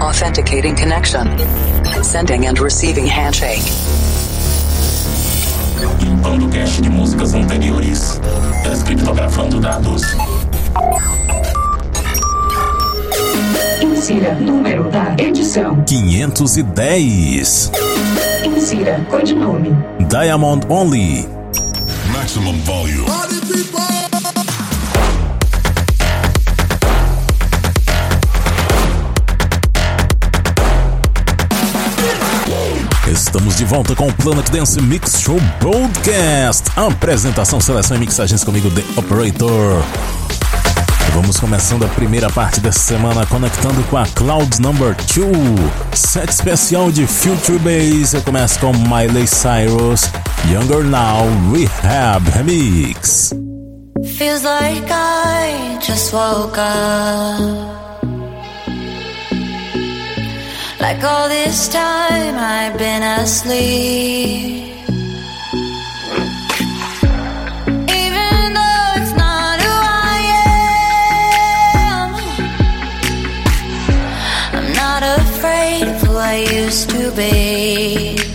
Authenticating connection. Sending and receiving handshake. Limpando cache de músicas anteriores. Descriptografando dados. Insira número da edição. 510. Insira codinome. Diamond Only. Maximum volume. Estamos de volta com o Planet Dance Mix Show Broadcast. Apresentação, seleção e mixagens comigo, The Operator. Vamos começando a primeira parte dessa semana conectando com a Clouds Number 2. Set especial de Future Bass. Eu começo com Miley Cyrus, Younger Now Rehab Remix. Feels like I just woke up. Like all this time I've been asleep. Even though it's not who I am, I'm not afraid of who I used to be.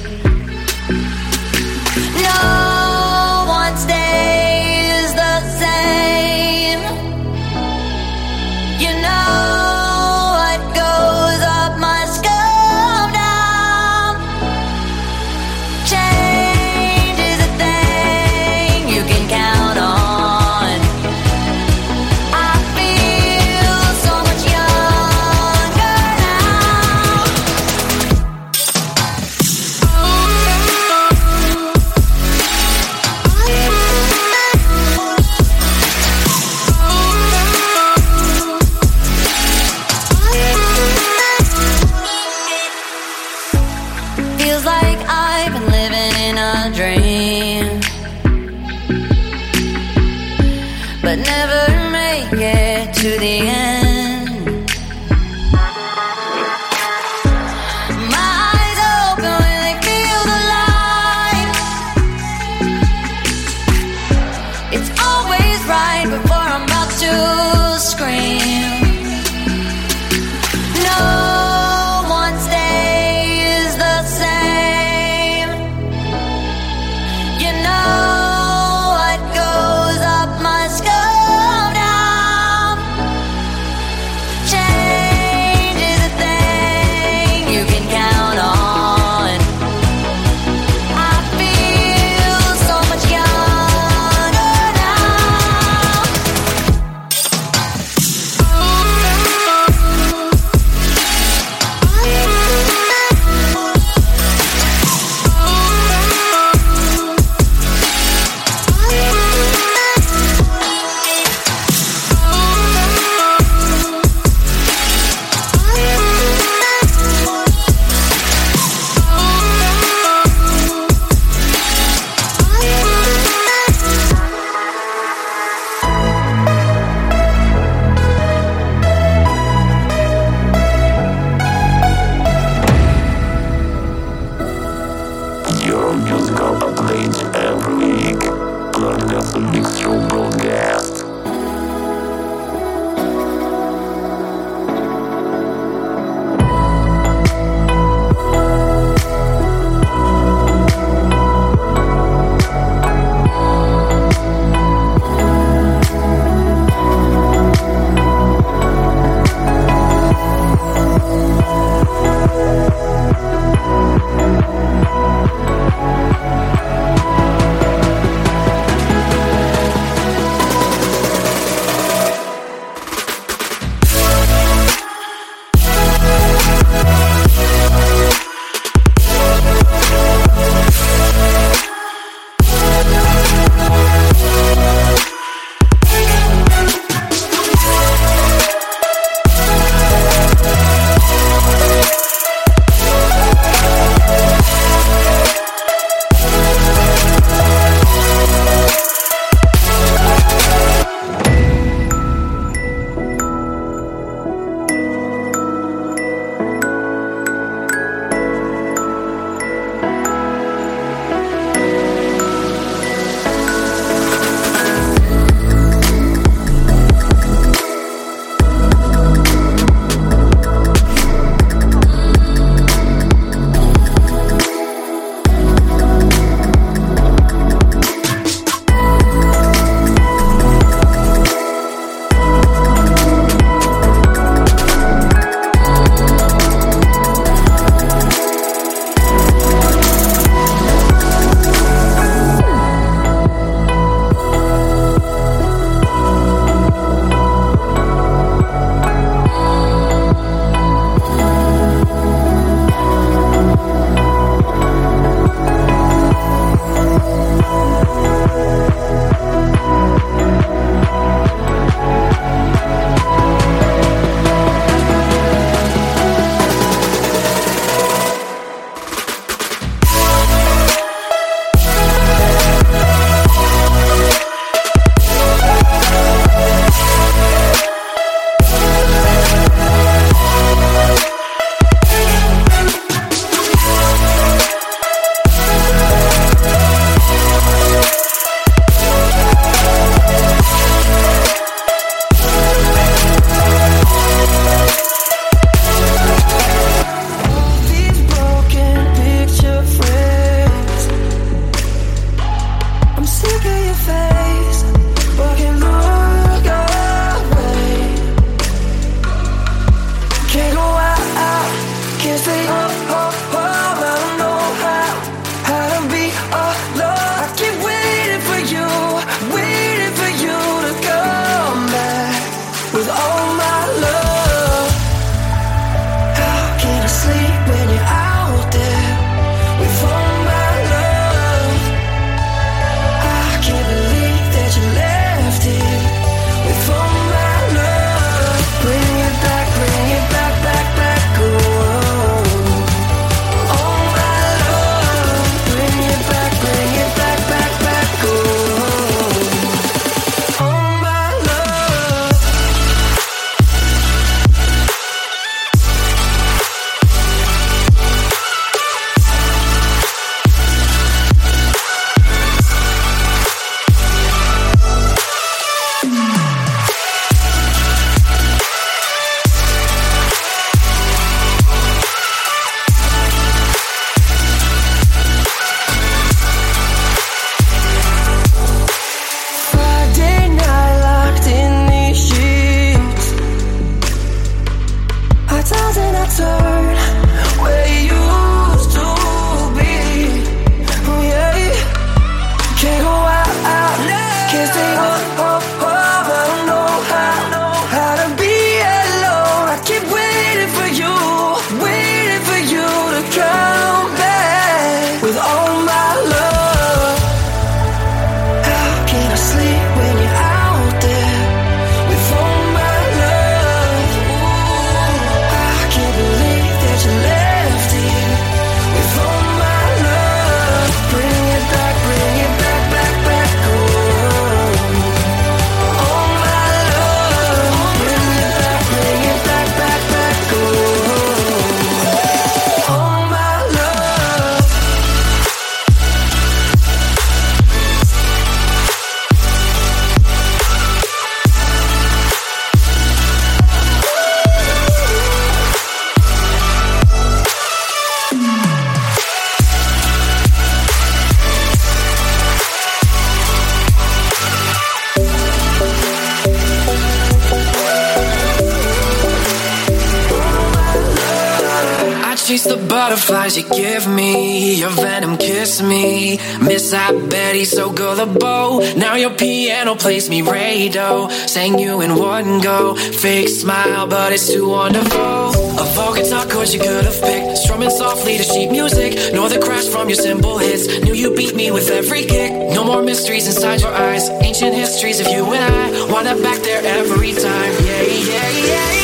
Butterflies you give me. Your venom kiss me. Miss I Betty, so gullible. Now your piano plays me radio. Sang you in one go. Fake smile, but it's too wonderful. Of all guitar chords you could have picked. Strumming softly to sheet music. Nor the crash from your cymbal hits. Knew you beat me with every kick. No more mysteries inside your eyes. Ancient histories of you and I. Wanna back there every time. Yeah, yeah, yeah,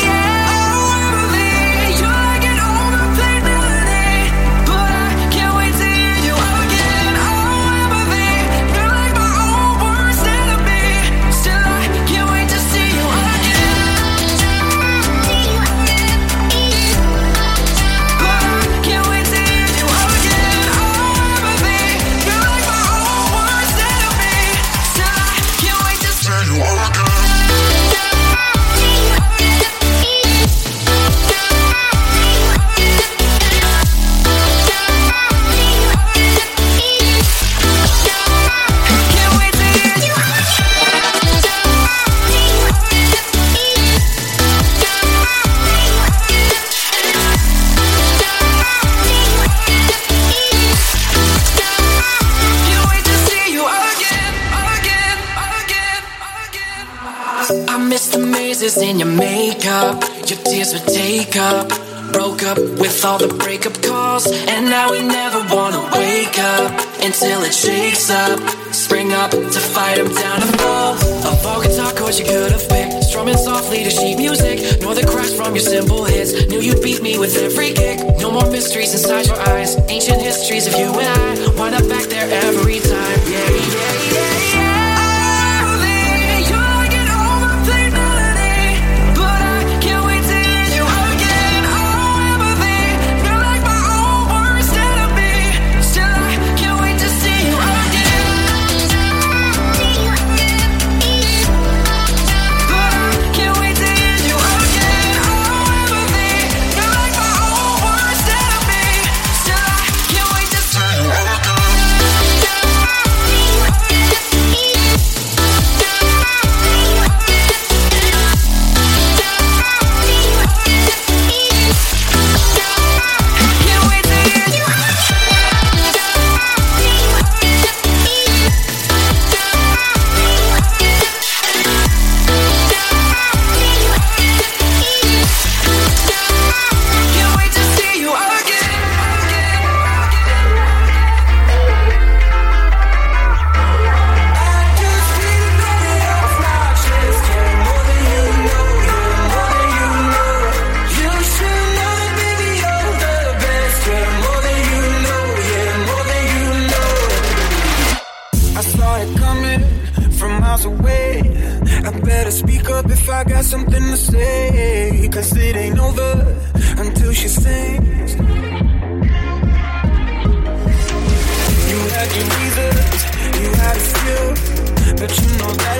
with all the breakup calls. And now we never wanna wake up until it shakes up. Spring up to fight them down and fall. Of all guitar chords you could have picked. Strumming softly to sheet music. Nor the crash from your simple hits. Knew you'd beat me with every kick. No more mysteries inside your eyes. Ancient histories of you and I. Wind up back there every time. Yeah, yeah, yeah, had your reasons, you had a few, but you know that.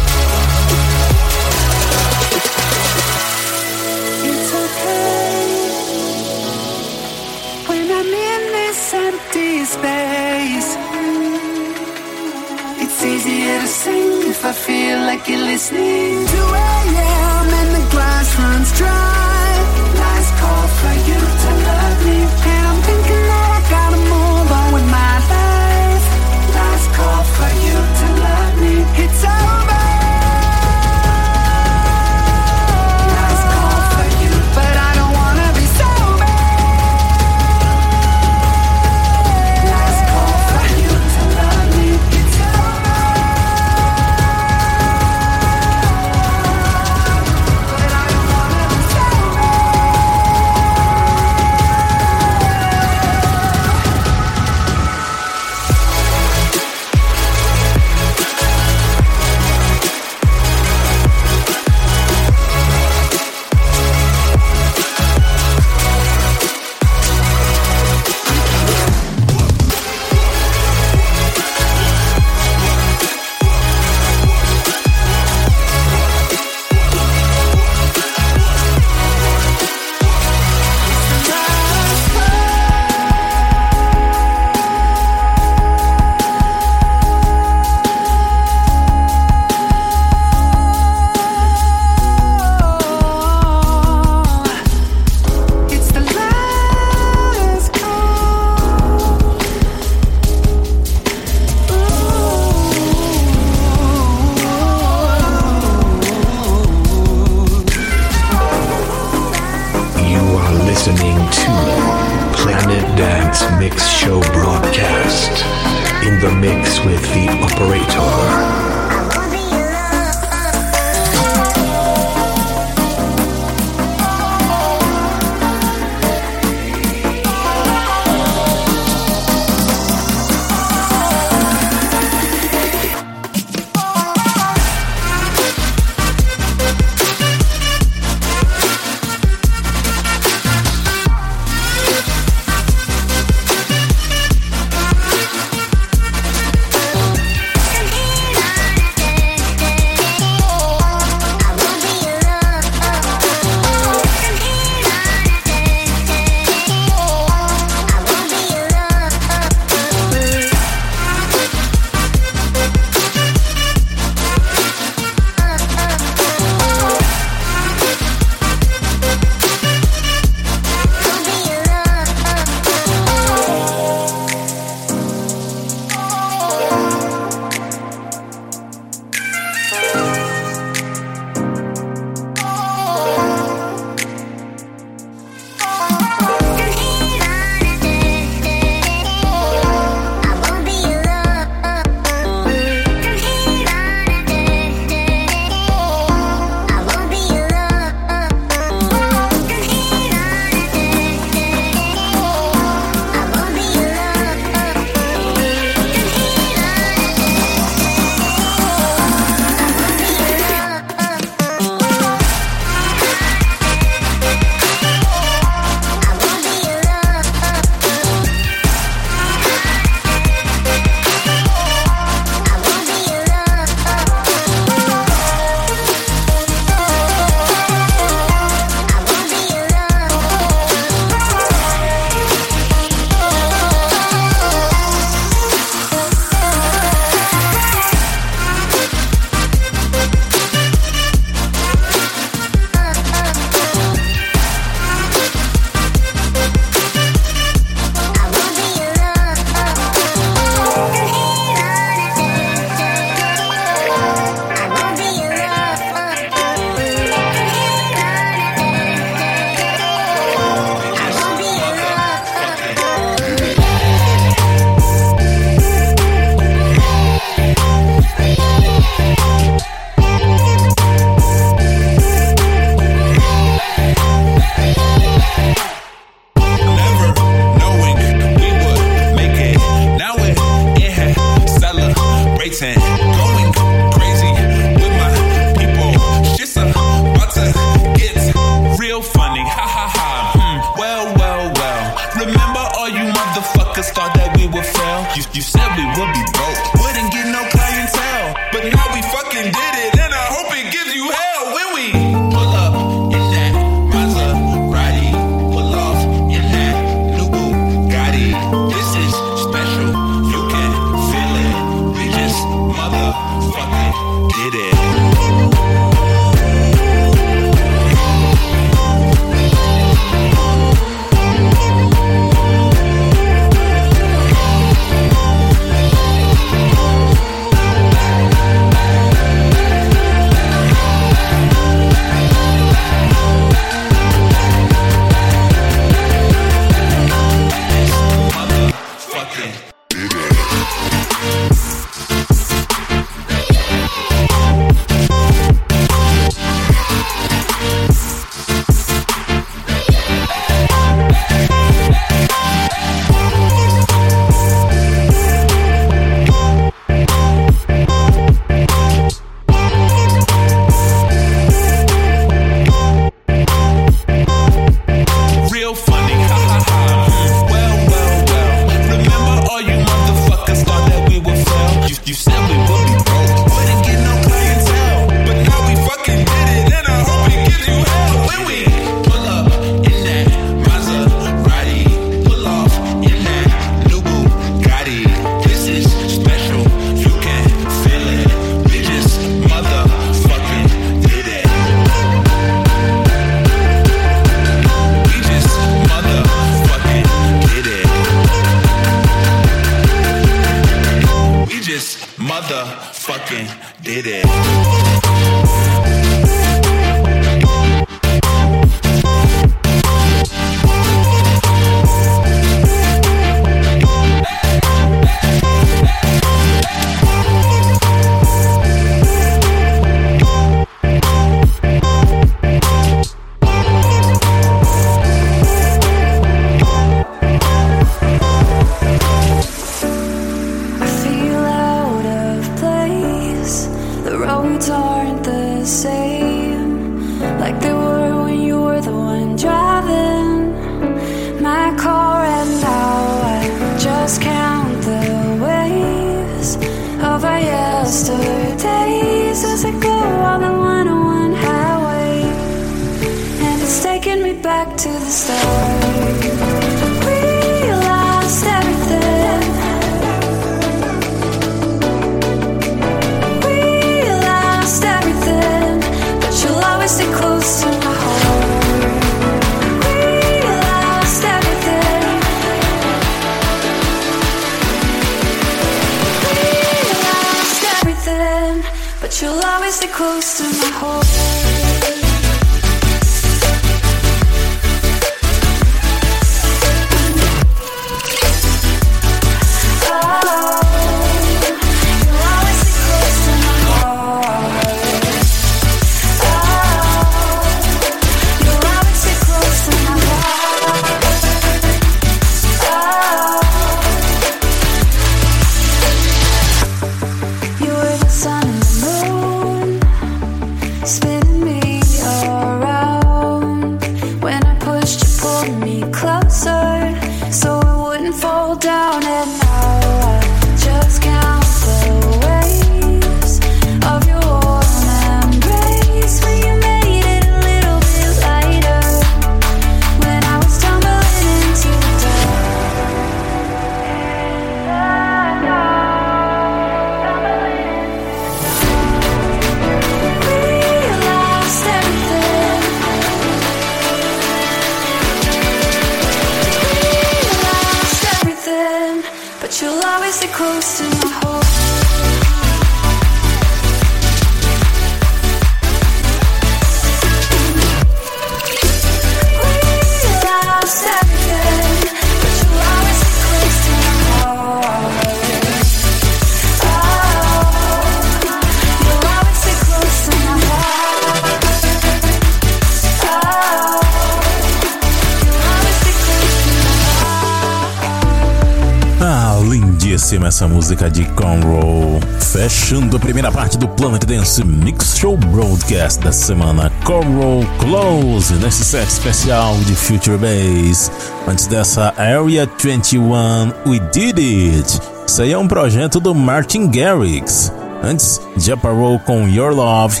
De Conroe. Fechando a primeira parte do Planet Dance Mix Show Broadcast da semana. Conroe Close, nesse set especial de Future Bass. Antes dessa, Area 21, We Did It. Isso aí é um projeto do Martin Garrix. Antes, Japarrow com Your Love.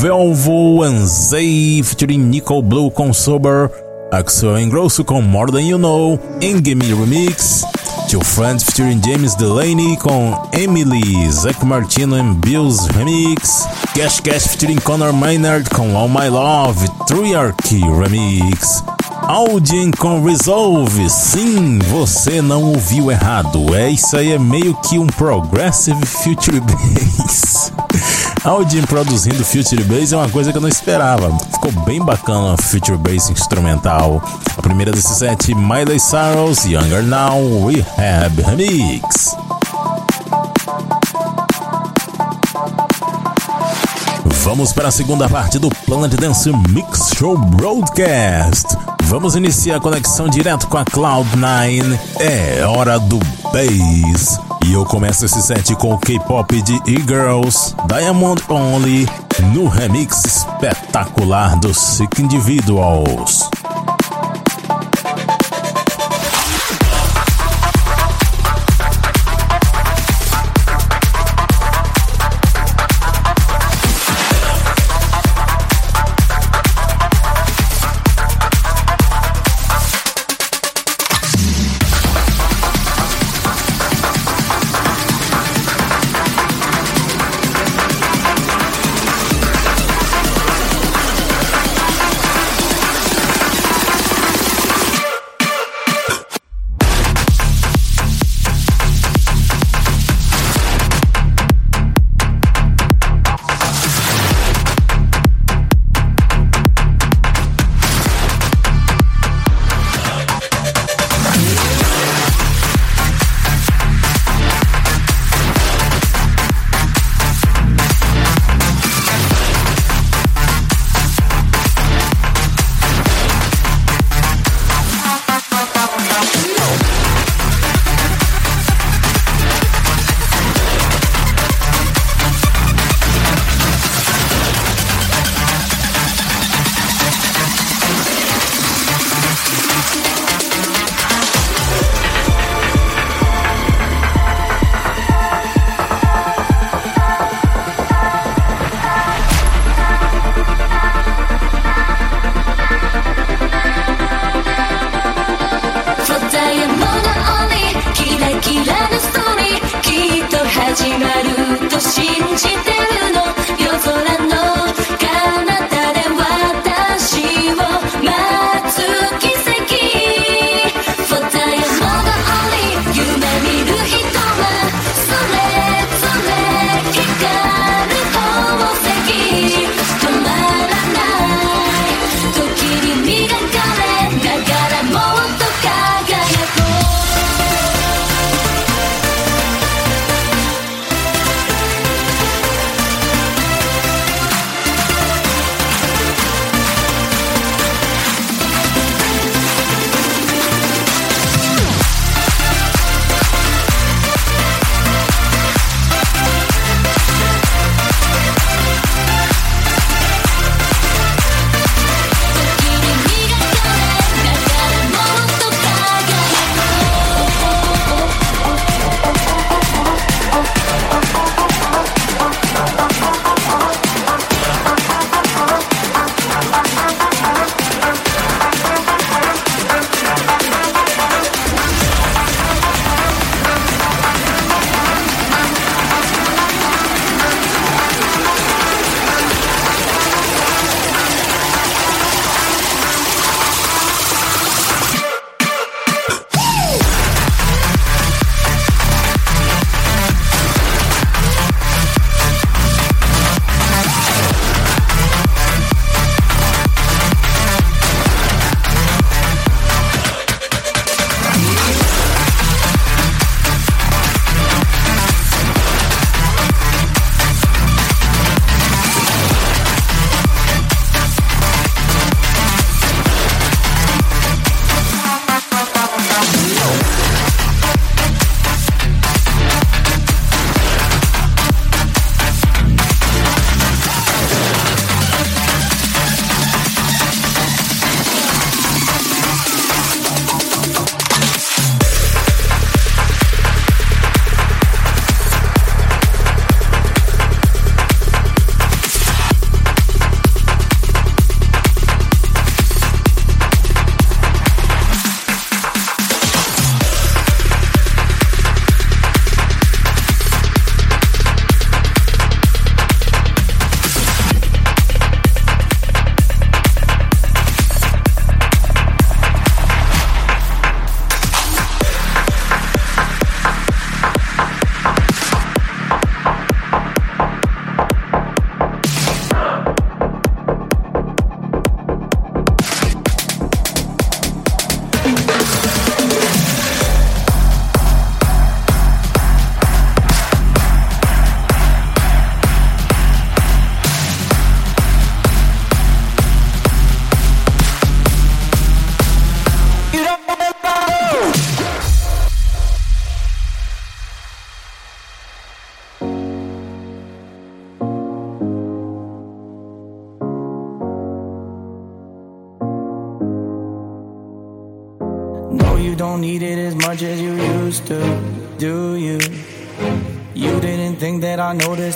Velvo and Zay featuring Nicole Blue com Sober. Axel Ingrosso com More Than You Know. Engemi Remix. Tio Friends featuring James Delaney com Emily, Zac Martino and Bills Remix, Cash Cash featuring Conor Maynard com All My Love, Triarchy Remix, Audien com Resolve, sim, você não ouviu errado, é isso aí, é meio que um Progressive Future Bass. Audien produzindo Future Bass é uma coisa que eu não esperava, ficou bem bacana a Future Bass instrumental. A primeira desse set, Miley Cyrus, Younger Now, Rehab Remix. Vamos para a segunda parte do Planet Dance Mix Show Broadcast. Vamos iniciar a conexão direto com a Cloud9. É hora do Bass. E eu começo esse set com o K-pop de E-Girls, Diamond Only, no remix espetacular dos Sick Individuals.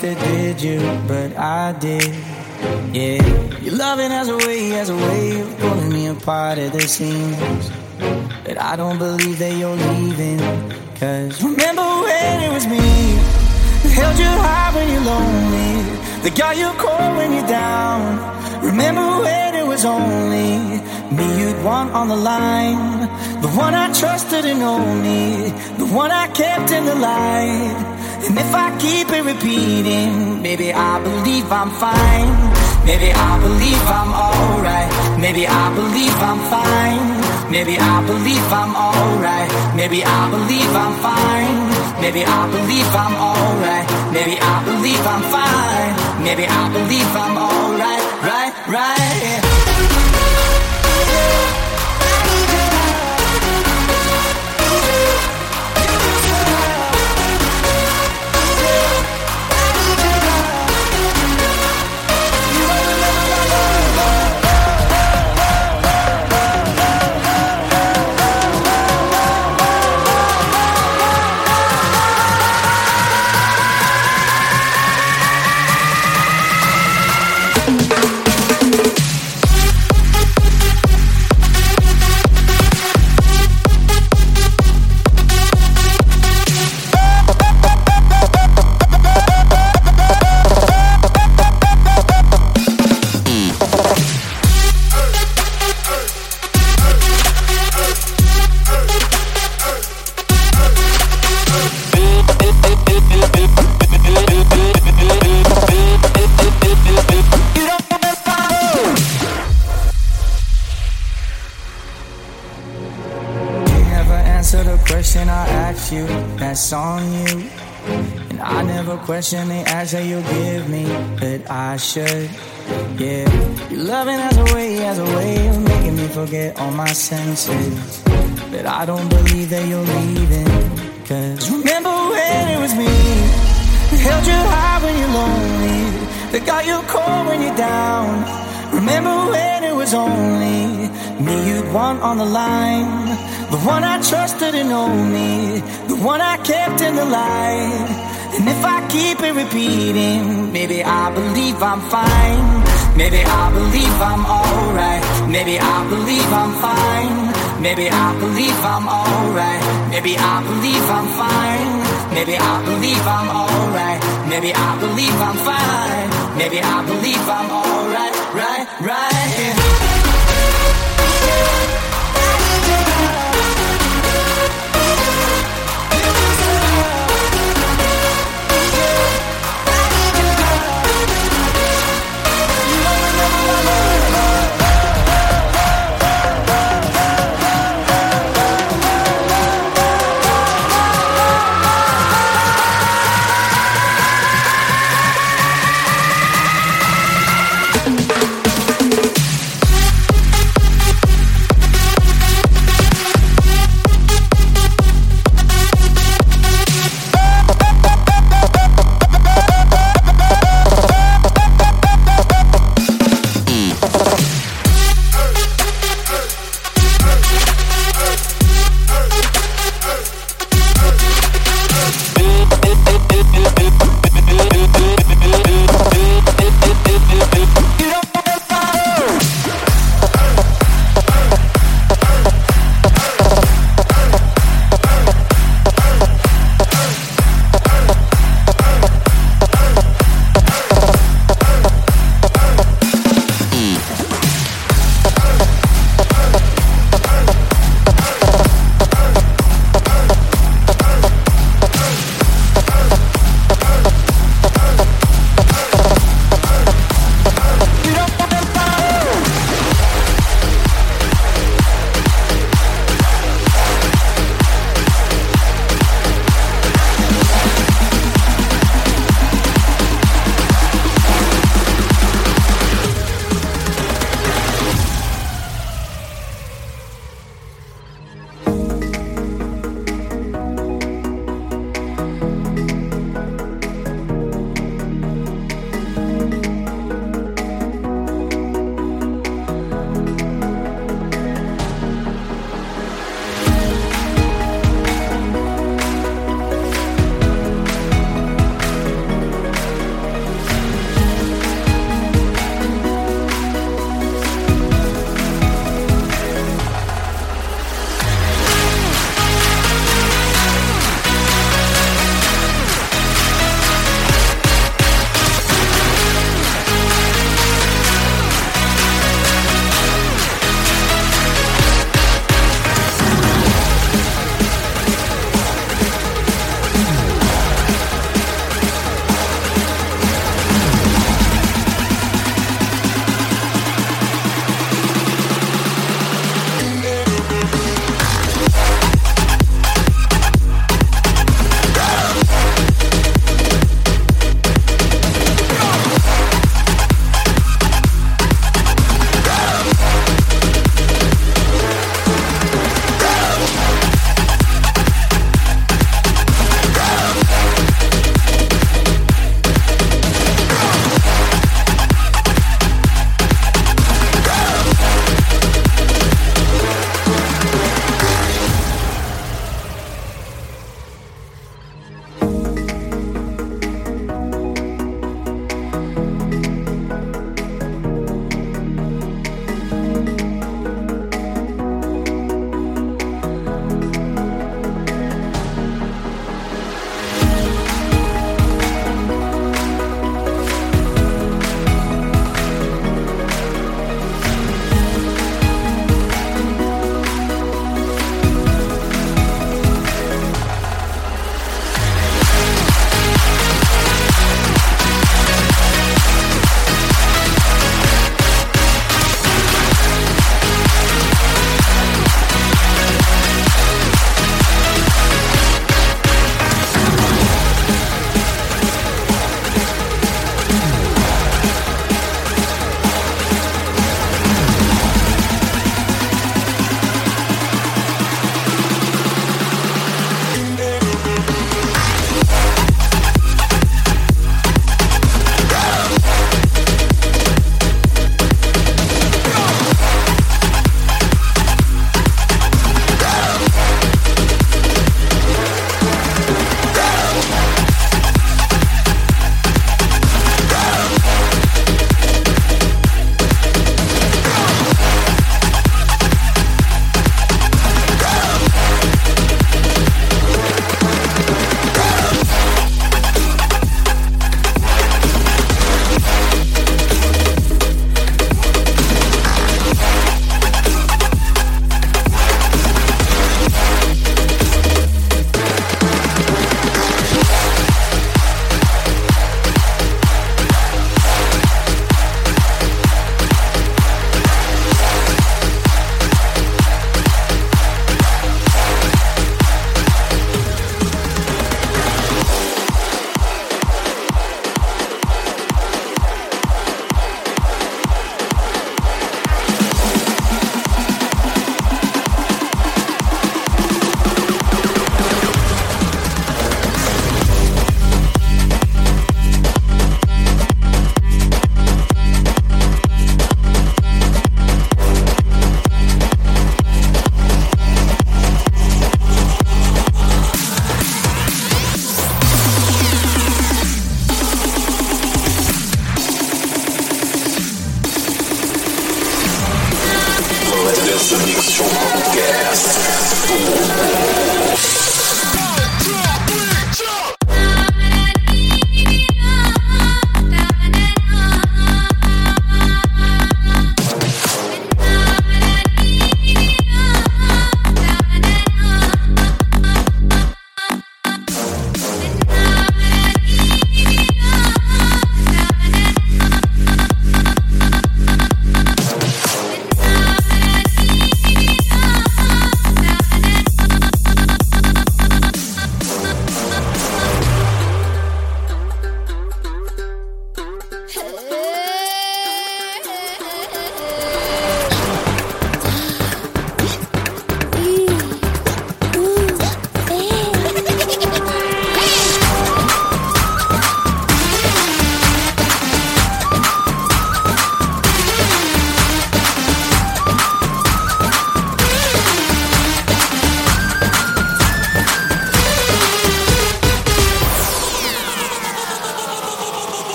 Noticed did you? But I did. Yeah, your loving has a way, has a way of pulling me apart at the seams. But I don't believe that you're leaving. Cause remember when it was me that held you high when you're lonely, that got you cold when you're down. Remember when it was only me you'd want on the line, the one I trusted and only, the one I kept in the light. And if I keep it repeating, maybe I believe I'm fine. Maybe I believe I'm alright. Maybe I believe I'm fine. Maybe I believe I'm alright. Maybe I believe I'm fine. Maybe I believe I'm alright. Maybe I believe I'm fine. Maybe I believe I'm alright. Right, right. Question the answer you give me, but I should. Yeah, your loving has a way, has a way of making me forget all my senses. But I don't believe that you're leaving. Cause remember when it was me that held you high when you're lonely, that got you cold when you're down. Remember when it was only me you'd want on the line, the one I trusted and know me, the one I kept in the light. And if I keep it repeating, maybe I believe I'm fine. Maybe I believe I'm alright. Maybe I believe I'm fine. Maybe I believe I'm alright. Maybe I believe I'm fine. Maybe I believe I'm alright. Maybe I believe I'm fine. Maybe I believe I'm alright. Right, right.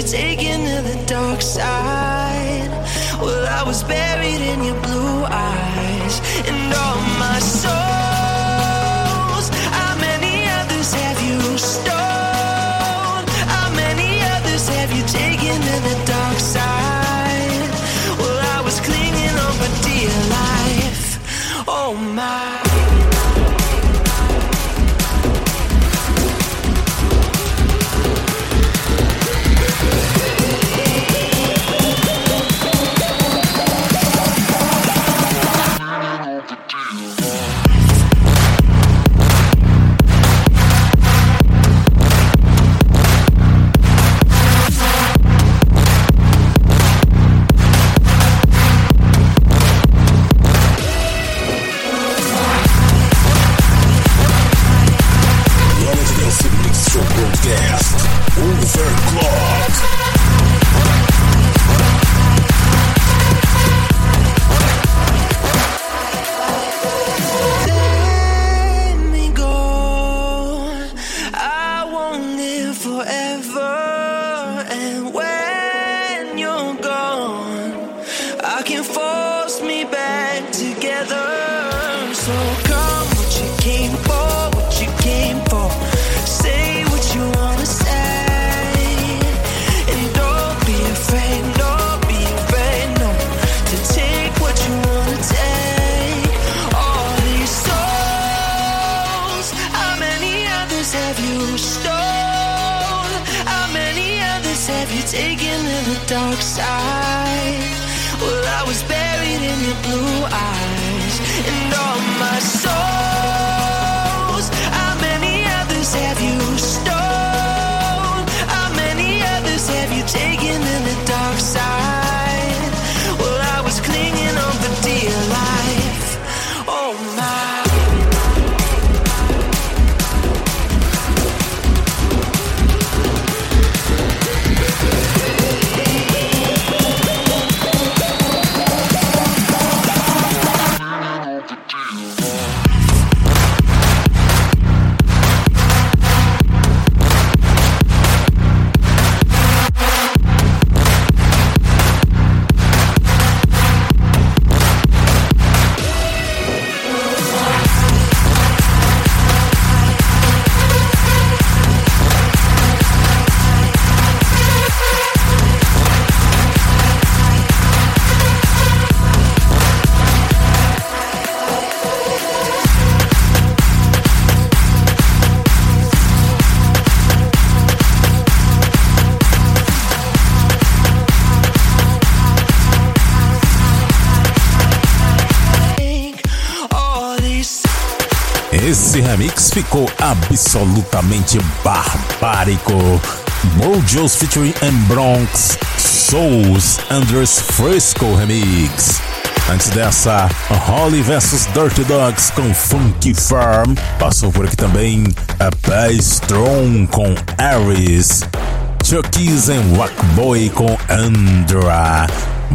you taken to the dark side? Well, I was buried in your blue eyes and all my soul. Taken to the dark side? Well, I was buried in your blue eyes and all my souls. Absolutamente barbárico. Mojo's featuring M Bronx Souls Andres Fresco remix. Antes dessa, Holly vs Dirty Dogs com Funky Farm. Passou por aqui também a Bass Strong com Aries. Chuckies and Rockboy com Andra.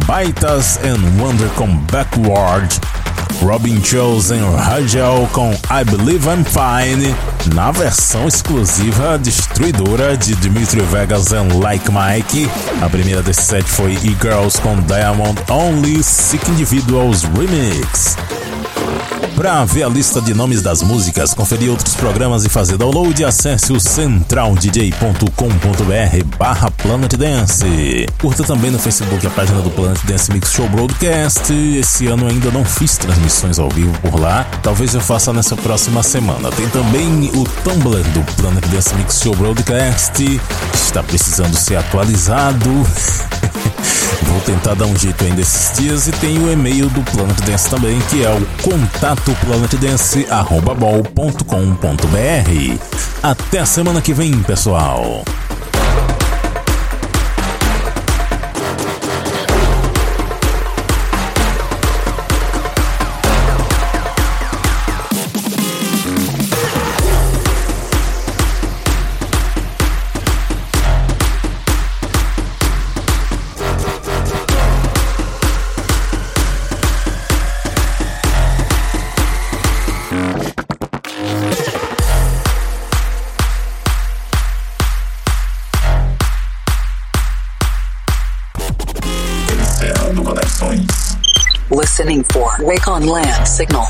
Baitas and Wonder com Backward. Robin Chose em Rajal com I Believe I'm Fine, na versão exclusiva destruidora de Dimitri Vegas and Like Mike. A primeira desse set foi E-Girls com Diamond Only Sick Individuals Remix. Para ver a lista de nomes das músicas, conferir outros programas e fazer download, acesse o centraldj.com.br barra Planet Dance. Curta também no Facebook a página do Planet Dance Mix Show Broadcast. Esse ano ainda não fiz transmissões ao vivo por lá, talvez eu faça nessa próxima semana. Tem também o Tumblr do Planet Dance Mix Show Broadcast, está precisando ser atualizado. Vou tentar dar um jeito ainda esses dias e tem o e-mail do Planet Dance também, que é o contato planetdance@bol.com.br. Até a semana que vem, pessoal. On land signal.